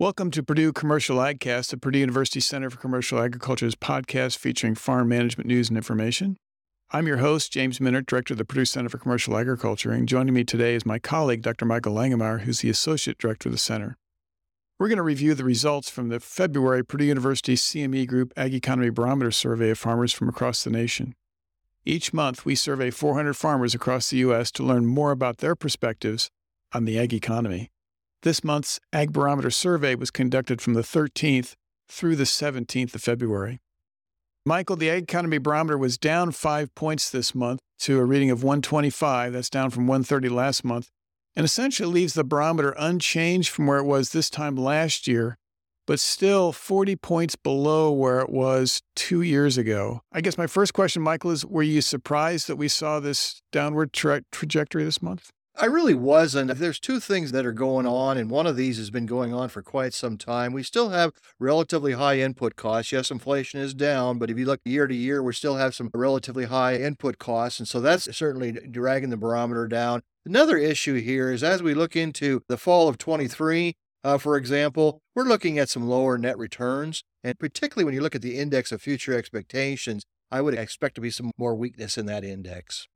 Welcome to Purdue Commercial AgCast, the Purdue University Center for Commercial Agriculture's podcast featuring farm management news and information. I'm your host, James Mintert, Director of the Purdue Center for Commercial Agriculture, and joining me today is my colleague, Dr. Michael Langemeier, who's the Associate Director of the Center. We're going to review the results from the February Purdue University CME Group Ag Economy Barometer survey of farmers from across the nation. Each month, we survey 400 farmers across the U.S. to learn more about their perspectives on the ag economy. This month's Ag Barometer survey was conducted from the 13th through the 17th of February. Michael, the Ag Economy Barometer was down five points this month to a reading of 125. That's down from 130 last month, and essentially leaves the barometer unchanged from where it was this time last year, but still 40 points below where it was two years ago. I guess my first question, Michael, is were you surprised that we saw this downward tra- trajectory this month? I really wasn't. There's two things that are going on, and one of these has been going on for quite some time. We still have relatively high input costs. Yes, inflation is down, but if you look year to year, we still have some relatively high input costs. And so that's certainly dragging the barometer down. Another issue here is as we look into the fall of 23, uh, for example, we're looking at some lower net returns. And particularly when you look at the index of future expectations, I would expect to be some more weakness in that index.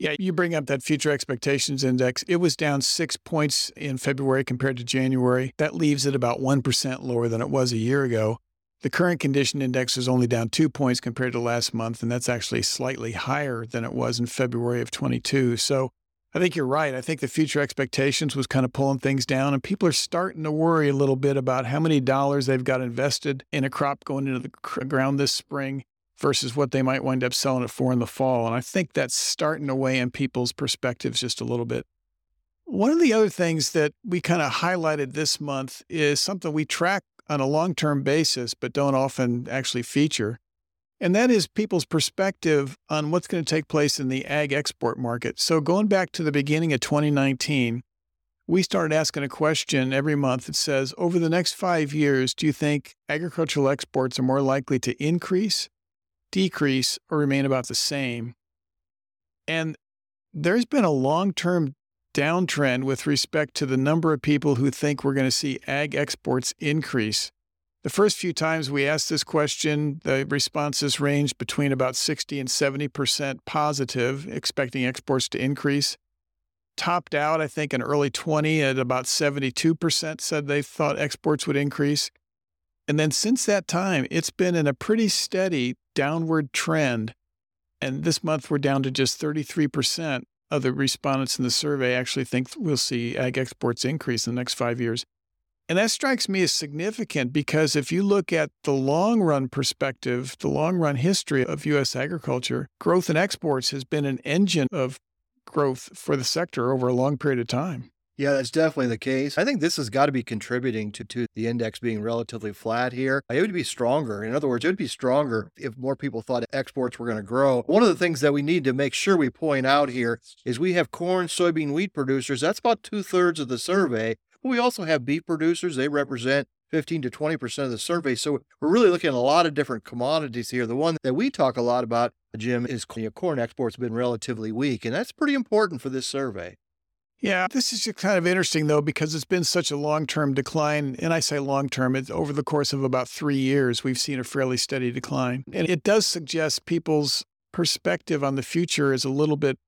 Yeah, you bring up that future expectations index. It was down six points in February compared to January. That leaves it about 1% lower than it was a year ago. The current condition index is only down two points compared to last month, and that's actually slightly higher than it was in February of 22. So I think you're right. I think the future expectations was kind of pulling things down, and people are starting to worry a little bit about how many dollars they've got invested in a crop going into the ground this spring versus what they might wind up selling it for in the fall. And I think that's starting to weigh in people's perspectives just a little bit. One of the other things that we kind of highlighted this month is something we track on a long term basis, but don't often actually feature. And that is people's perspective on what's going to take place in the ag export market. So, going back to the beginning of 2019, we started asking a question every month that says, over the next five years, do you think agricultural exports are more likely to increase decrease or remain about the same. And there's been a long term downtrend with respect to the number of people who think we're going to see ag exports increase. The first few times we asked this question, the responses ranged between about 60 and 70% positive, expecting exports to increase. Topped out, I think, in early 20 at about 72% said they thought exports would increase. And then since that time, it's been in a pretty steady downward trend. And this month, we're down to just 33% of the respondents in the survey actually think we'll see ag exports increase in the next five years. And that strikes me as significant because if you look at the long run perspective, the long run history of U.S. agriculture, growth in exports has been an engine of growth for the sector over a long period of time. Yeah, that's definitely the case. I think this has got to be contributing to, to the index being relatively flat here. It would be stronger. In other words, it would be stronger if more people thought exports were going to grow. One of the things that we need to make sure we point out here is we have corn, soybean, wheat producers. That's about two thirds of the survey. But we also have beef producers. They represent 15 to 20% of the survey. So we're really looking at a lot of different commodities here. The one that we talk a lot about, Jim, is corn exports have been relatively weak. And that's pretty important for this survey. Yeah, this is just kind of interesting though, because it's been such a long term decline. And I say long term, it's over the course of about three years, we've seen a fairly steady decline. And it does suggest people's perspective on the future is a little bit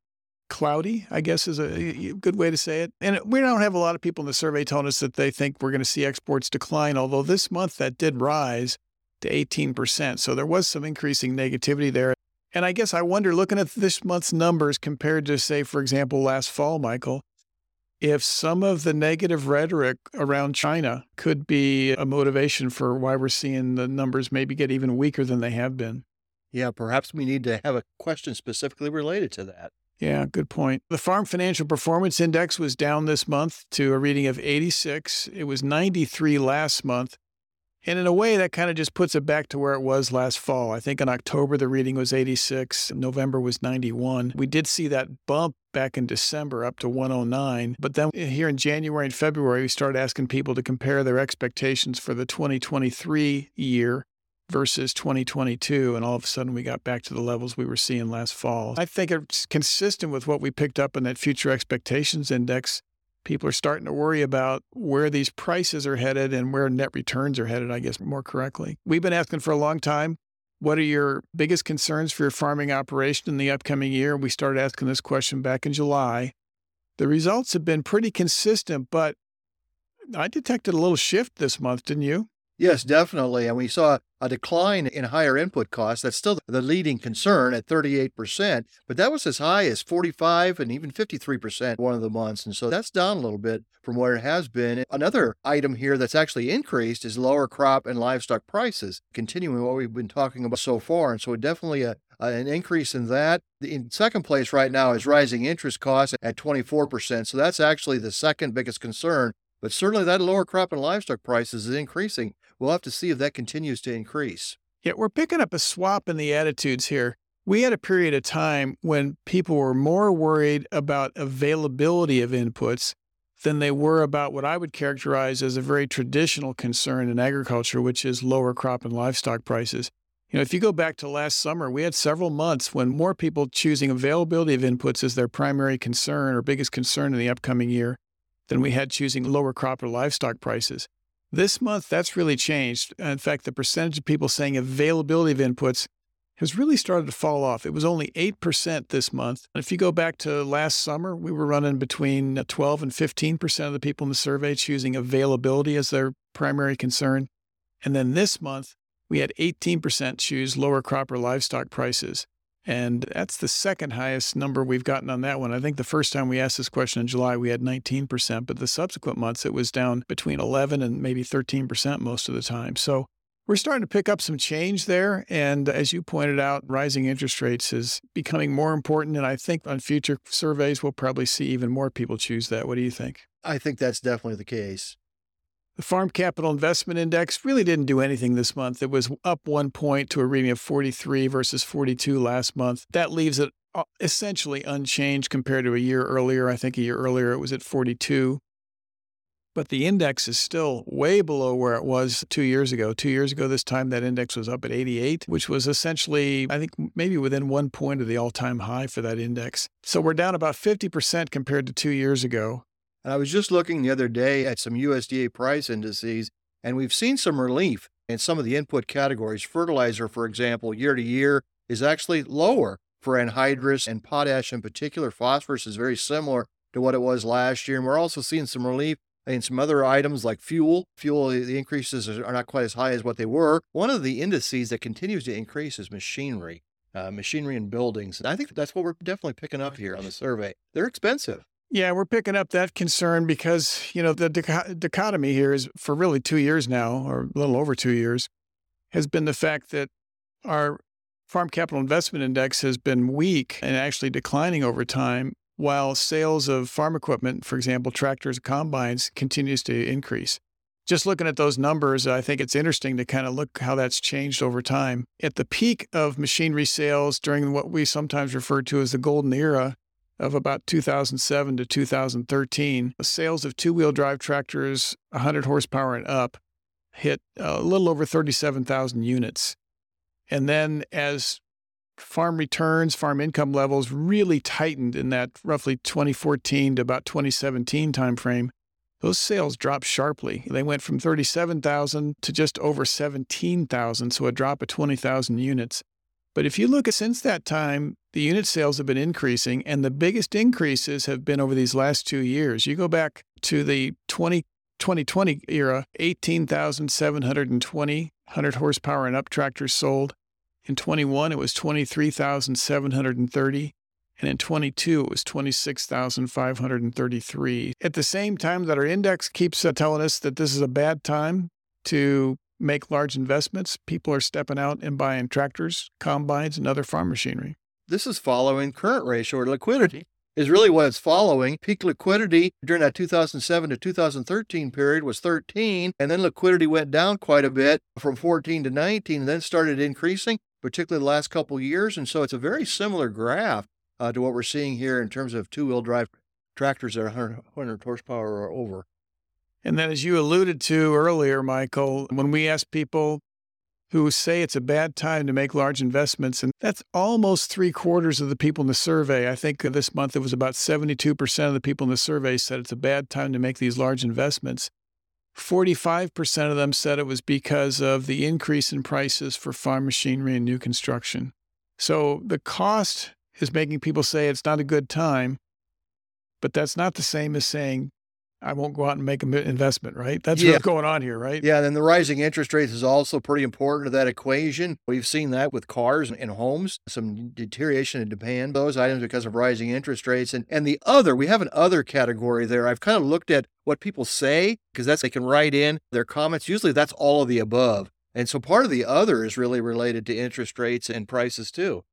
cloudy, I guess is a good way to say it. And we don't have a lot of people in the survey telling us that they think we're going to see exports decline, although this month that did rise to 18%. So there was some increasing negativity there. And I guess I wonder, looking at this month's numbers compared to, say, for example, last fall, Michael, if some of the negative rhetoric around China could be a motivation for why we're seeing the numbers maybe get even weaker than they have been. Yeah, perhaps we need to have a question specifically related to that. Yeah, good point. The Farm Financial Performance Index was down this month to a reading of 86. It was 93 last month. And in a way, that kind of just puts it back to where it was last fall. I think in October, the reading was 86, November was 91. We did see that bump back in December up to 109. But then here in January and February, we started asking people to compare their expectations for the 2023 year versus 2022. And all of a sudden, we got back to the levels we were seeing last fall. I think it's consistent with what we picked up in that future expectations index people are starting to worry about where these prices are headed and where net returns are headed, I guess more correctly. We've been asking for a long time what are your biggest concerns for your farming operation in the upcoming year? We started asking this question back in July. The results have been pretty consistent, but I detected a little shift this month, didn't you? Yes, definitely. And we saw a decline in higher input costs. That's still the leading concern at 38%, but that was as high as 45 and even 53% one of the months. And so that's down a little bit from where it has been. Another item here that's actually increased is lower crop and livestock prices, continuing what we've been talking about so far. And so definitely a, an increase in that. In second place right now is rising interest costs at 24%. So that's actually the second biggest concern. But certainly that lower crop and livestock prices is increasing We'll have to see if that continues to increase. Yeah, we're picking up a swap in the attitudes here. We had a period of time when people were more worried about availability of inputs than they were about what I would characterize as a very traditional concern in agriculture, which is lower crop and livestock prices. You know, if you go back to last summer, we had several months when more people choosing availability of inputs as their primary concern or biggest concern in the upcoming year than we had choosing lower crop or livestock prices. This month, that's really changed. In fact, the percentage of people saying availability of inputs has really started to fall off. It was only 8% this month. If you go back to last summer, we were running between uh, 12 and 15% of the people in the survey choosing availability as their primary concern. And then this month, we had 18% choose lower crop or livestock prices. And that's the second highest number we've gotten on that one. I think the first time we asked this question in July, we had 19%, but the subsequent months it was down between 11 and maybe 13% most of the time. So we're starting to pick up some change there. And as you pointed out, rising interest rates is becoming more important. And I think on future surveys, we'll probably see even more people choose that. What do you think? I think that's definitely the case. The Farm Capital Investment Index really didn't do anything this month. It was up one point to a reading of 43 versus 42 last month. That leaves it uh, essentially unchanged compared to a year earlier. I think a year earlier it was at 42. But the index is still way below where it was two years ago. Two years ago, this time, that index was up at 88, which was essentially, I think, maybe within one point of the all time high for that index. So we're down about 50% compared to two years ago. And I was just looking the other day at some USDA price indices, and we've seen some relief in some of the input categories. Fertilizer, for example, year to year is actually lower for anhydrous and potash in particular. Phosphorus is very similar to what it was last year. And we're also seeing some relief in some other items like fuel. Fuel, the increases are not quite as high as what they were. One of the indices that continues to increase is machinery. Uh, machinery and buildings. And I think that's what we're definitely picking up here on the survey. They're expensive. Yeah, we're picking up that concern because, you know, the dichotomy here is for really two years now, or a little over two years, has been the fact that our farm capital investment index has been weak and actually declining over time, while sales of farm equipment, for example, tractors, combines, continues to increase. Just looking at those numbers, I think it's interesting to kind of look how that's changed over time. At the peak of machinery sales during what we sometimes refer to as the golden era, of about 2007 to 2013, sales of two wheel drive tractors, 100 horsepower and up, hit a little over 37,000 units. And then as farm returns, farm income levels really tightened in that roughly 2014 to about 2017 timeframe, those sales dropped sharply. They went from 37,000 to just over 17,000, so a drop of 20,000 units. But if you look at since that time, the unit sales have been increasing, and the biggest increases have been over these last two years. You go back to the 20, 2020 era, 18,720 100 horsepower and up tractors sold. In 21, it was 23,730. And in 22, it was 26,533. At the same time that our index keeps uh, telling us that this is a bad time to make large investments, people are stepping out and buying tractors, combines, and other farm machinery. This is following current ratio or liquidity is really what it's following. Peak liquidity during that 2007 to 2013 period was 13, and then liquidity went down quite a bit from 14 to 19, and then started increasing, particularly the last couple years. And so it's a very similar graph uh, to what we're seeing here in terms of two-wheel drive tractors that are 100, 100 horsepower or over. And then, as you alluded to earlier, Michael, when we ask people who say it's a bad time to make large investments. And that's almost three quarters of the people in the survey. I think this month it was about 72% of the people in the survey said it's a bad time to make these large investments. 45% of them said it was because of the increase in prices for farm machinery and new construction. So the cost is making people say it's not a good time, but that's not the same as saying I won't go out and make an investment, right? That's yeah. what's going on here, right? Yeah. And then the rising interest rates is also pretty important to that equation. We've seen that with cars and homes, some deterioration in demand, those items because of rising interest rates. And, and the other, we have an other category there. I've kind of looked at what people say because that's they can write in their comments. Usually that's all of the above. And so part of the other is really related to interest rates and prices too.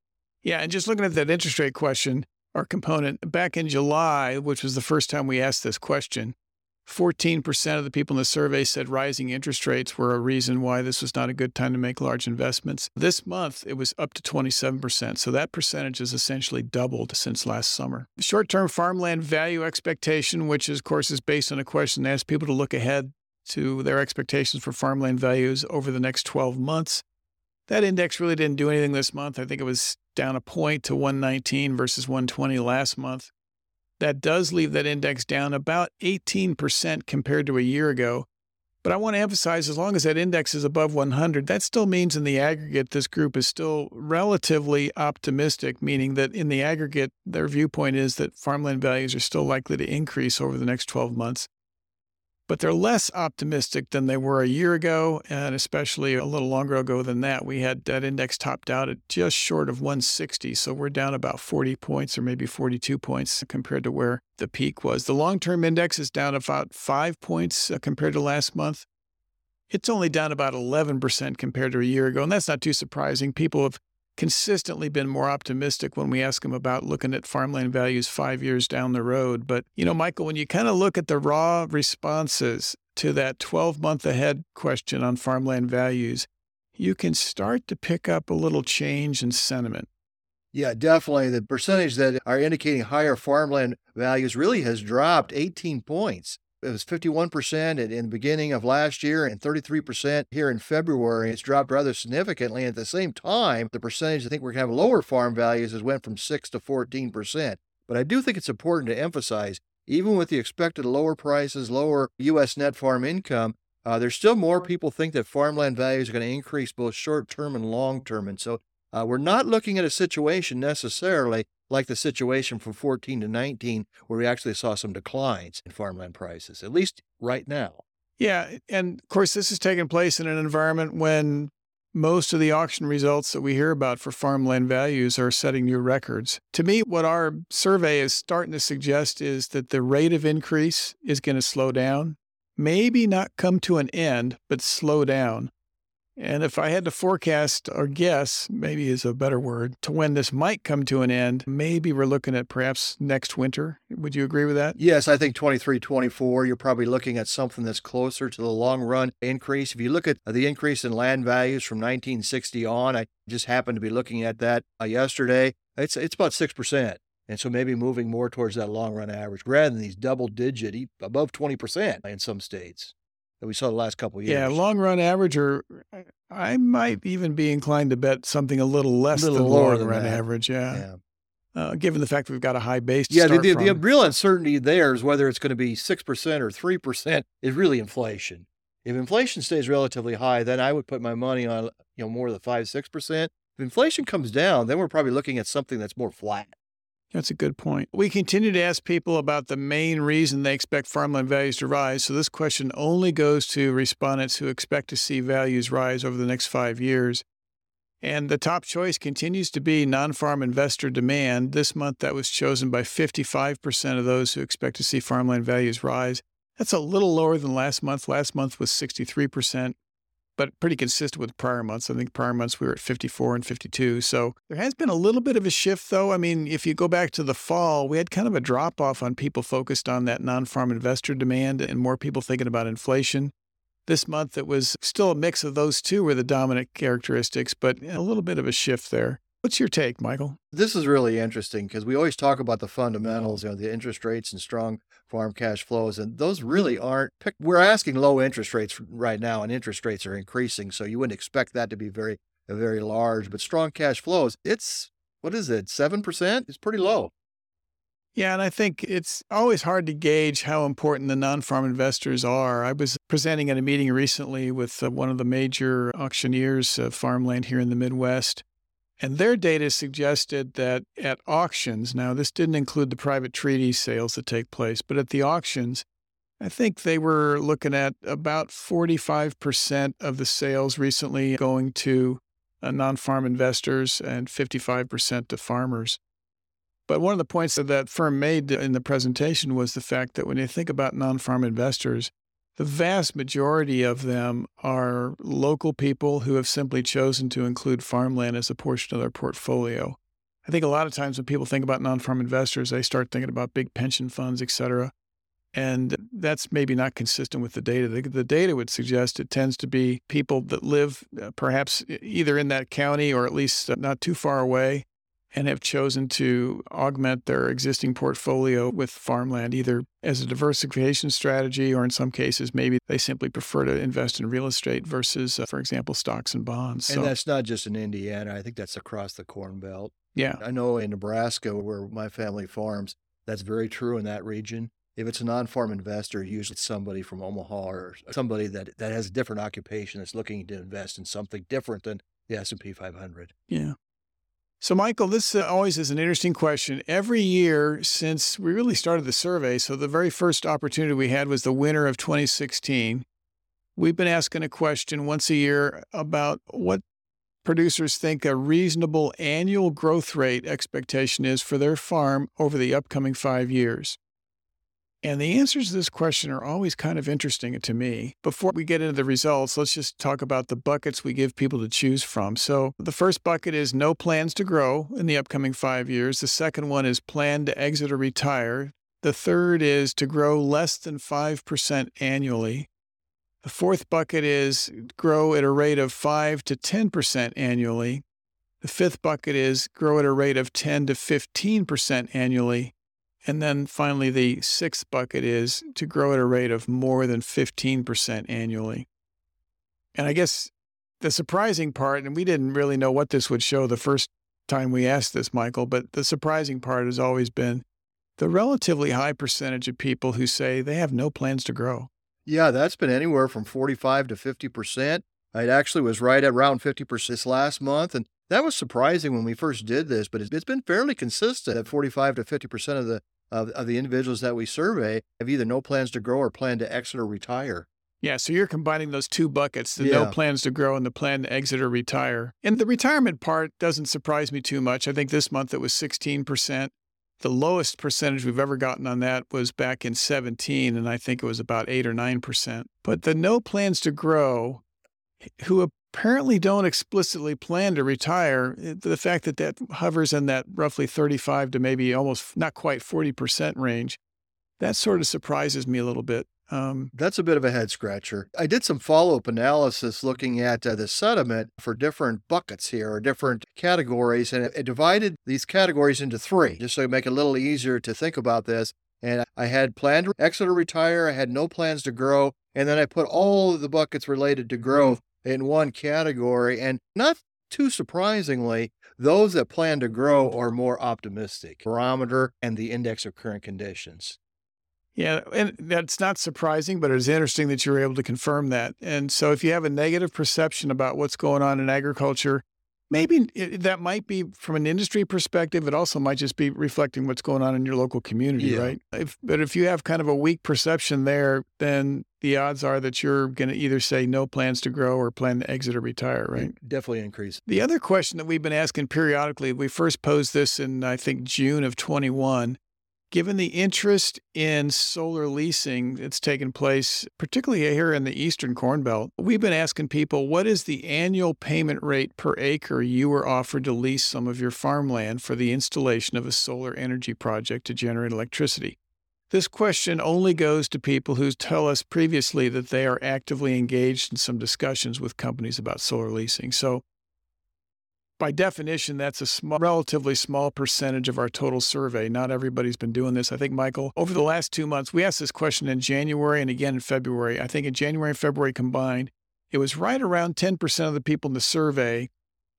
Yeah. And just looking at that interest rate question, our component back in July, which was the first time we asked this question, 14% of the people in the survey said rising interest rates were a reason why this was not a good time to make large investments. This month, it was up to 27%. So that percentage has essentially doubled since last summer. Short term farmland value expectation, which of course is based on a question that asks people to look ahead to their expectations for farmland values over the next 12 months. That index really didn't do anything this month. I think it was down a point to 119 versus 120 last month. That does leave that index down about 18% compared to a year ago. But I want to emphasize as long as that index is above 100, that still means in the aggregate, this group is still relatively optimistic, meaning that in the aggregate, their viewpoint is that farmland values are still likely to increase over the next 12 months but they're less optimistic than they were a year ago, and especially a little longer ago than that. We had that index topped out at just short of 160, so we're down about 40 points or maybe 42 points compared to where the peak was. The long term index is down about five points uh, compared to last month. It's only down about 11% compared to a year ago, and that's not too surprising. People have consistently been more optimistic when we ask them about looking at farmland values five years down the road. But, you know, Michael, when you kind of look at the raw responses to that 12 month ahead question on farmland values, you can start to pick up a little change in sentiment. Yeah, definitely. The percentage that are indicating higher farmland values really has dropped 18 points it was 51% in the beginning of last year and 33% here in February. It's dropped rather significantly. At the same time, the percentage I think we're going to have lower farm values has went from 6 to 14%. But I do think it's important to emphasize, even with the expected lower prices, lower U.S. net farm income, uh, there's still more people think that farmland values are going to increase both short term and long term. And so uh, we're not looking at a situation necessarily like the situation from 14 to 19, where we actually saw some declines in farmland prices, at least right now. Yeah. And of course, this is taking place in an environment when most of the auction results that we hear about for farmland values are setting new records. To me, what our survey is starting to suggest is that the rate of increase is going to slow down, maybe not come to an end, but slow down. And if I had to forecast or guess, maybe is a better word, to when this might come to an end, maybe we're looking at perhaps next winter. Would you agree with that? Yes, I think 23, 24, you're probably looking at something that's closer to the long run increase. If you look at the increase in land values from 1960 on, I just happened to be looking at that uh, yesterday. It's, it's about 6%. And so maybe moving more towards that long run average rather than these double digit, above 20% in some states that we saw the last couple years. Yeah, long run average, or I might even be inclined to bet something a little less a little than long run that. average. Yeah. yeah. Uh, given the fact that we've got a high base. yeah, the, the, the, real uncertainty there is whether it's going to be 6% or 3% is really inflation. If inflation stays relatively high, then I would put my money on you know more than 5 6%. If inflation comes down, then we're probably looking at something that's more flat. That's a good point. We continue to ask people about the main reason they expect farmland values to rise. So this question only goes to respondents who expect to see values rise over the next five years. And the top choice continues to be non farm investor demand. This month, that was chosen by 55% of those who expect to see farmland values rise. That's a little lower than last month. Last month was 63% but pretty consistent with prior months. I think prior months we were at 54 and 52. So there has been a little bit of a shift, though. I mean, if you go back to the fall, we had kind of a drop off on people focused on that non farm investor demand and more people thinking about inflation. This month, it was still a mix of those two were the dominant characteristics, but a little bit of a shift there. What's your take, Michael? This is really interesting because we always talk about the fundamentals, you know, the interest rates and strong farm cash flows, and those really aren't. We're asking low interest rates right now, and interest rates are increasing, so you wouldn't expect that to be very, very large. But strong cash flows, it's what is it, seven percent? It's pretty low. Yeah, and I think it's always hard to gauge how important the non farm investors are. I was presenting at a meeting recently with uh, one of the major auctioneers of farmland here in the Midwest. And their data suggested that at auctions, now this didn't include the private treaty sales that take place, but at the auctions, I think they were looking at about 45% of the sales recently going to uh, non farm investors and 55% to farmers. But one of the points that that firm made in the presentation was the fact that when you think about non farm investors, the vast majority of them are local people who have simply chosen to include farmland as a portion of their portfolio. I think a lot of times when people think about non farm investors, they start thinking about big pension funds, et cetera. And that's maybe not consistent with the data. The, the, data would suggest it tends to be people that live uh, perhaps either in that county or at least not too far away and have chosen to augment their existing portfolio with farmland, either as a diversification strategy or in some cases, maybe they simply prefer to invest in real estate versus, uh, for example, stocks and bonds. And so, that's not just in Indiana. I think that's across the Corn Belt. Yeah. I know in Nebraska, where my family farms, that's very true in that region. If it's a non-farm investor, usually it's somebody from Omaha or somebody that, that has a different occupation that's looking to invest in something different than the S&P 500. Yeah. So, Michael, this uh, always is an interesting question. Every year since we really started the survey, so the very first opportunity we had was the winter of 2016, we've been asking a question once a year about what producers think a reasonable annual growth rate expectation is for their farm over the upcoming five years. And the answers to this question are always kind of interesting to me. Before we get into the results, let's just talk about the buckets we give people to choose from. So, the first bucket is no plans to grow in the upcoming five years. The second one is plan to exit or retire. The third is to grow less than 5% annually. The fourth bucket is grow at a rate of 5 to 10% annually. The fifth bucket is grow at a rate of 10 to 15% annually. And then finally, the sixth bucket is to grow at a rate of more than 15% annually. And I guess the surprising part, and we didn't really know what this would show the first time we asked this, Michael, but the surprising part has always been the relatively high percentage of people who say they have no plans to grow. Yeah, that's been anywhere from 45 to 50%. It actually was right at around 50% this last month. And that was surprising when we first did this, but it's been fairly consistent at 45 to 50% of the of, of the individuals that we survey have either no plans to grow or plan to exit or retire. Yeah, so you're combining those two buckets the yeah. no plans to grow and the plan to exit or retire. And the retirement part doesn't surprise me too much. I think this month it was 16%. The lowest percentage we've ever gotten on that was back in 17, and I think it was about 8 or 9%. But the no plans to grow, who apparently don't explicitly plan to retire, eh, the fact that that hovers in that roughly 35 to maybe almost not quite 40% range, that sort of surprises me a little bit. Um, That's a bit of a head scratcher. I did some follow up analysis looking at uh, the sediment for different buckets here or different categories, and it, it divided these categories into three, just so you make it a little easier to think about this. And I had planned to exit or retire, I had no plans to grow, and then I put all of the buckets related to growth in one category. And not too surprisingly, those that plan to grow are more optimistic. Barometer and the index of current conditions. Yeah, and that's not surprising, but it's interesting that you were able to confirm that. And so, if you have a negative perception about what's going on in agriculture, maybe it, that might be from an industry perspective. It also might just be reflecting what's going on in your local community, yeah. right? If, but if you have kind of a weak perception there, then the odds are that you're going to either say no plans to grow or plan to exit or retire, right? It definitely increase. The other question that we've been asking periodically, we first posed this in, I think, June of 21 Given the interest in solar leasing that's taken place, particularly here in the Eastern Corn Belt, we've been asking people what is the annual payment rate per acre you were offered to lease some of your farmland for the installation of a solar energy project to generate electricity? This question only goes to people who tell us previously that they are actively engaged in some discussions with companies about solar leasing. So by definition, that's a small, relatively small percentage of our total survey. Not everybody's been doing this. I think, Michael, over the last two months, we asked this question in January and again in February. I think in January and February combined, it was right around 10% of the people in the survey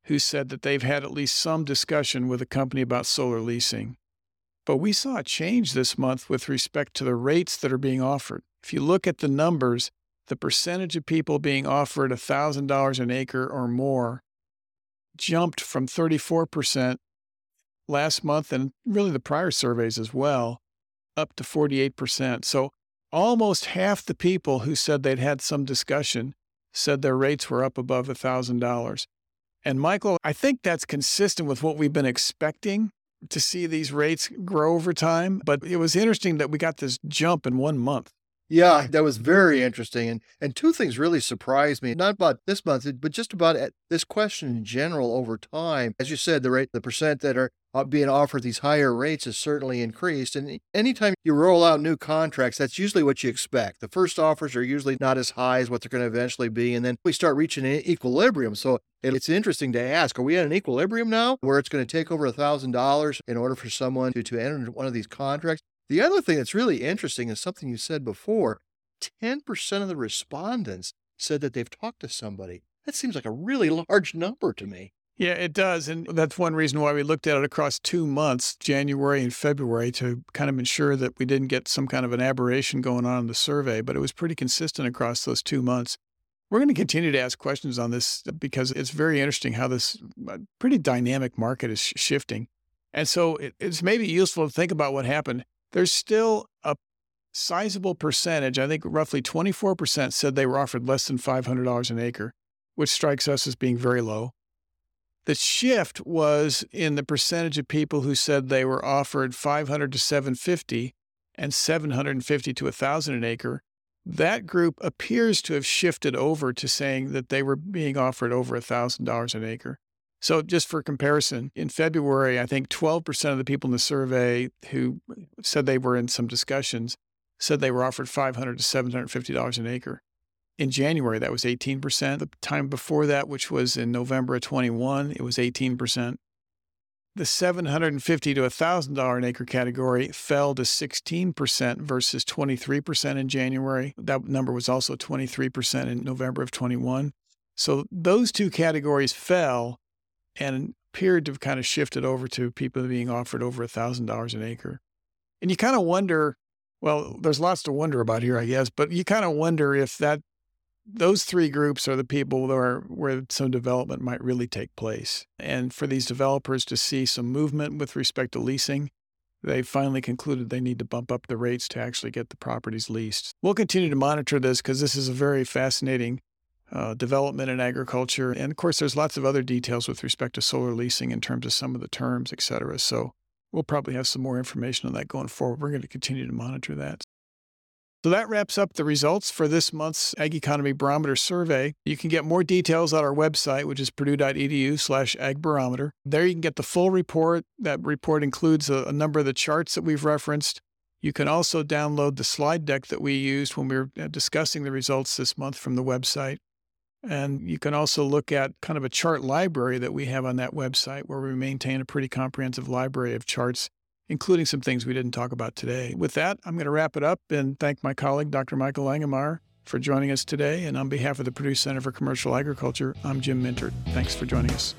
who said that they've had at least some discussion with a company about solar leasing. But we saw a change this month with respect to the rates that are being offered. If you look at the numbers, the percentage of people being offered $1,000 an acre or more jumped from 34% last month and really the prior surveys as well, up to 48%. So almost half the people who said they'd had some discussion said their rates were up above $1,000. And Michael, I think that's consistent with what we've been expecting to see these rates grow over time. But it was interesting that we got this jump in one month. Yeah, that was very interesting. And and two things really surprised me, not about this month, but just about this question in general over time. As you said, the rate, the percent that are uh, being offered these higher rates has certainly increased. And anytime you roll out new contracts, that's usually what you expect. The first offers are usually not as high as what they're going to eventually be. And then we start reaching an equilibrium. So it's interesting to ask, are we at an equilibrium now where it's going to take over $1,000 in order for someone to, to enter one of these contracts? The other thing that's really interesting is something you said before 10% of the respondents said that they've talked to somebody. That seems like a really large number to me. Yeah, it does. And that's one reason why we looked at it across two months, January and February, to kind of ensure that we didn't get some kind of an aberration going on in the survey. But it was pretty consistent across those two months. We're going to continue to ask questions on this because it's very interesting how this uh, pretty dynamic market is shifting. And so it's maybe useful to think about what happened there's still a sizable percentage, I think roughly 24% said they were offered less than $500 an acre, which strikes us as being very low. The shift was in the percentage of people who said they were offered 500 to 750 and 750 to 1000 an acre. That group appears to have shifted over to saying that they were being offered over $1,000 an acre. So, just for comparison, in February, I think 12% of the people in the survey who said they were in some discussions said they were offered 500 to $750 an acre. In January, that was 18%. The time before that, which was in November of 21, it was 18%. The $750 to $1,000 an acre category fell to 16% versus 23% in January. That number was also 23% in November of 21. So those two categories fell and appeared to have kind of shifted over to people being offered over $1,000 an acre. And you kind of wonder, well, there's lots to wonder about here, I guess, but you kind of wonder if that those three groups are the people where, where some development might really take place. And for these developers to see some movement with respect to leasing, they finally concluded they need to bump up the rates to actually get the properties leased. We'll continue to monitor this because this is a very fascinating uh, development in agriculture. And of course, there's lots of other details with respect to solar leasing in terms of some of the terms, et cetera. So we'll probably have some more information on that going forward. We're going to continue to monitor that. So that wraps up the results for this month's Ag Economy Barometer survey. You can get more details on our website, which is purdue.edu slash agbarometer. There you can get the full report. That report includes a, a number of the charts that we've referenced. You can also download the slide deck that we used when we were uh, discussing the results this month from the website. And you can also look at kind of a chart library that we have on that website where we maintain a pretty comprehensive library of charts, including some things we didn't talk about today. With that, I'm going to wrap it up and thank my colleague, Dr. Michael Langemeier, for joining us today. And on behalf of the Purdue Center for Commercial Agriculture, I'm Jim Mintert. Thanks for joining us.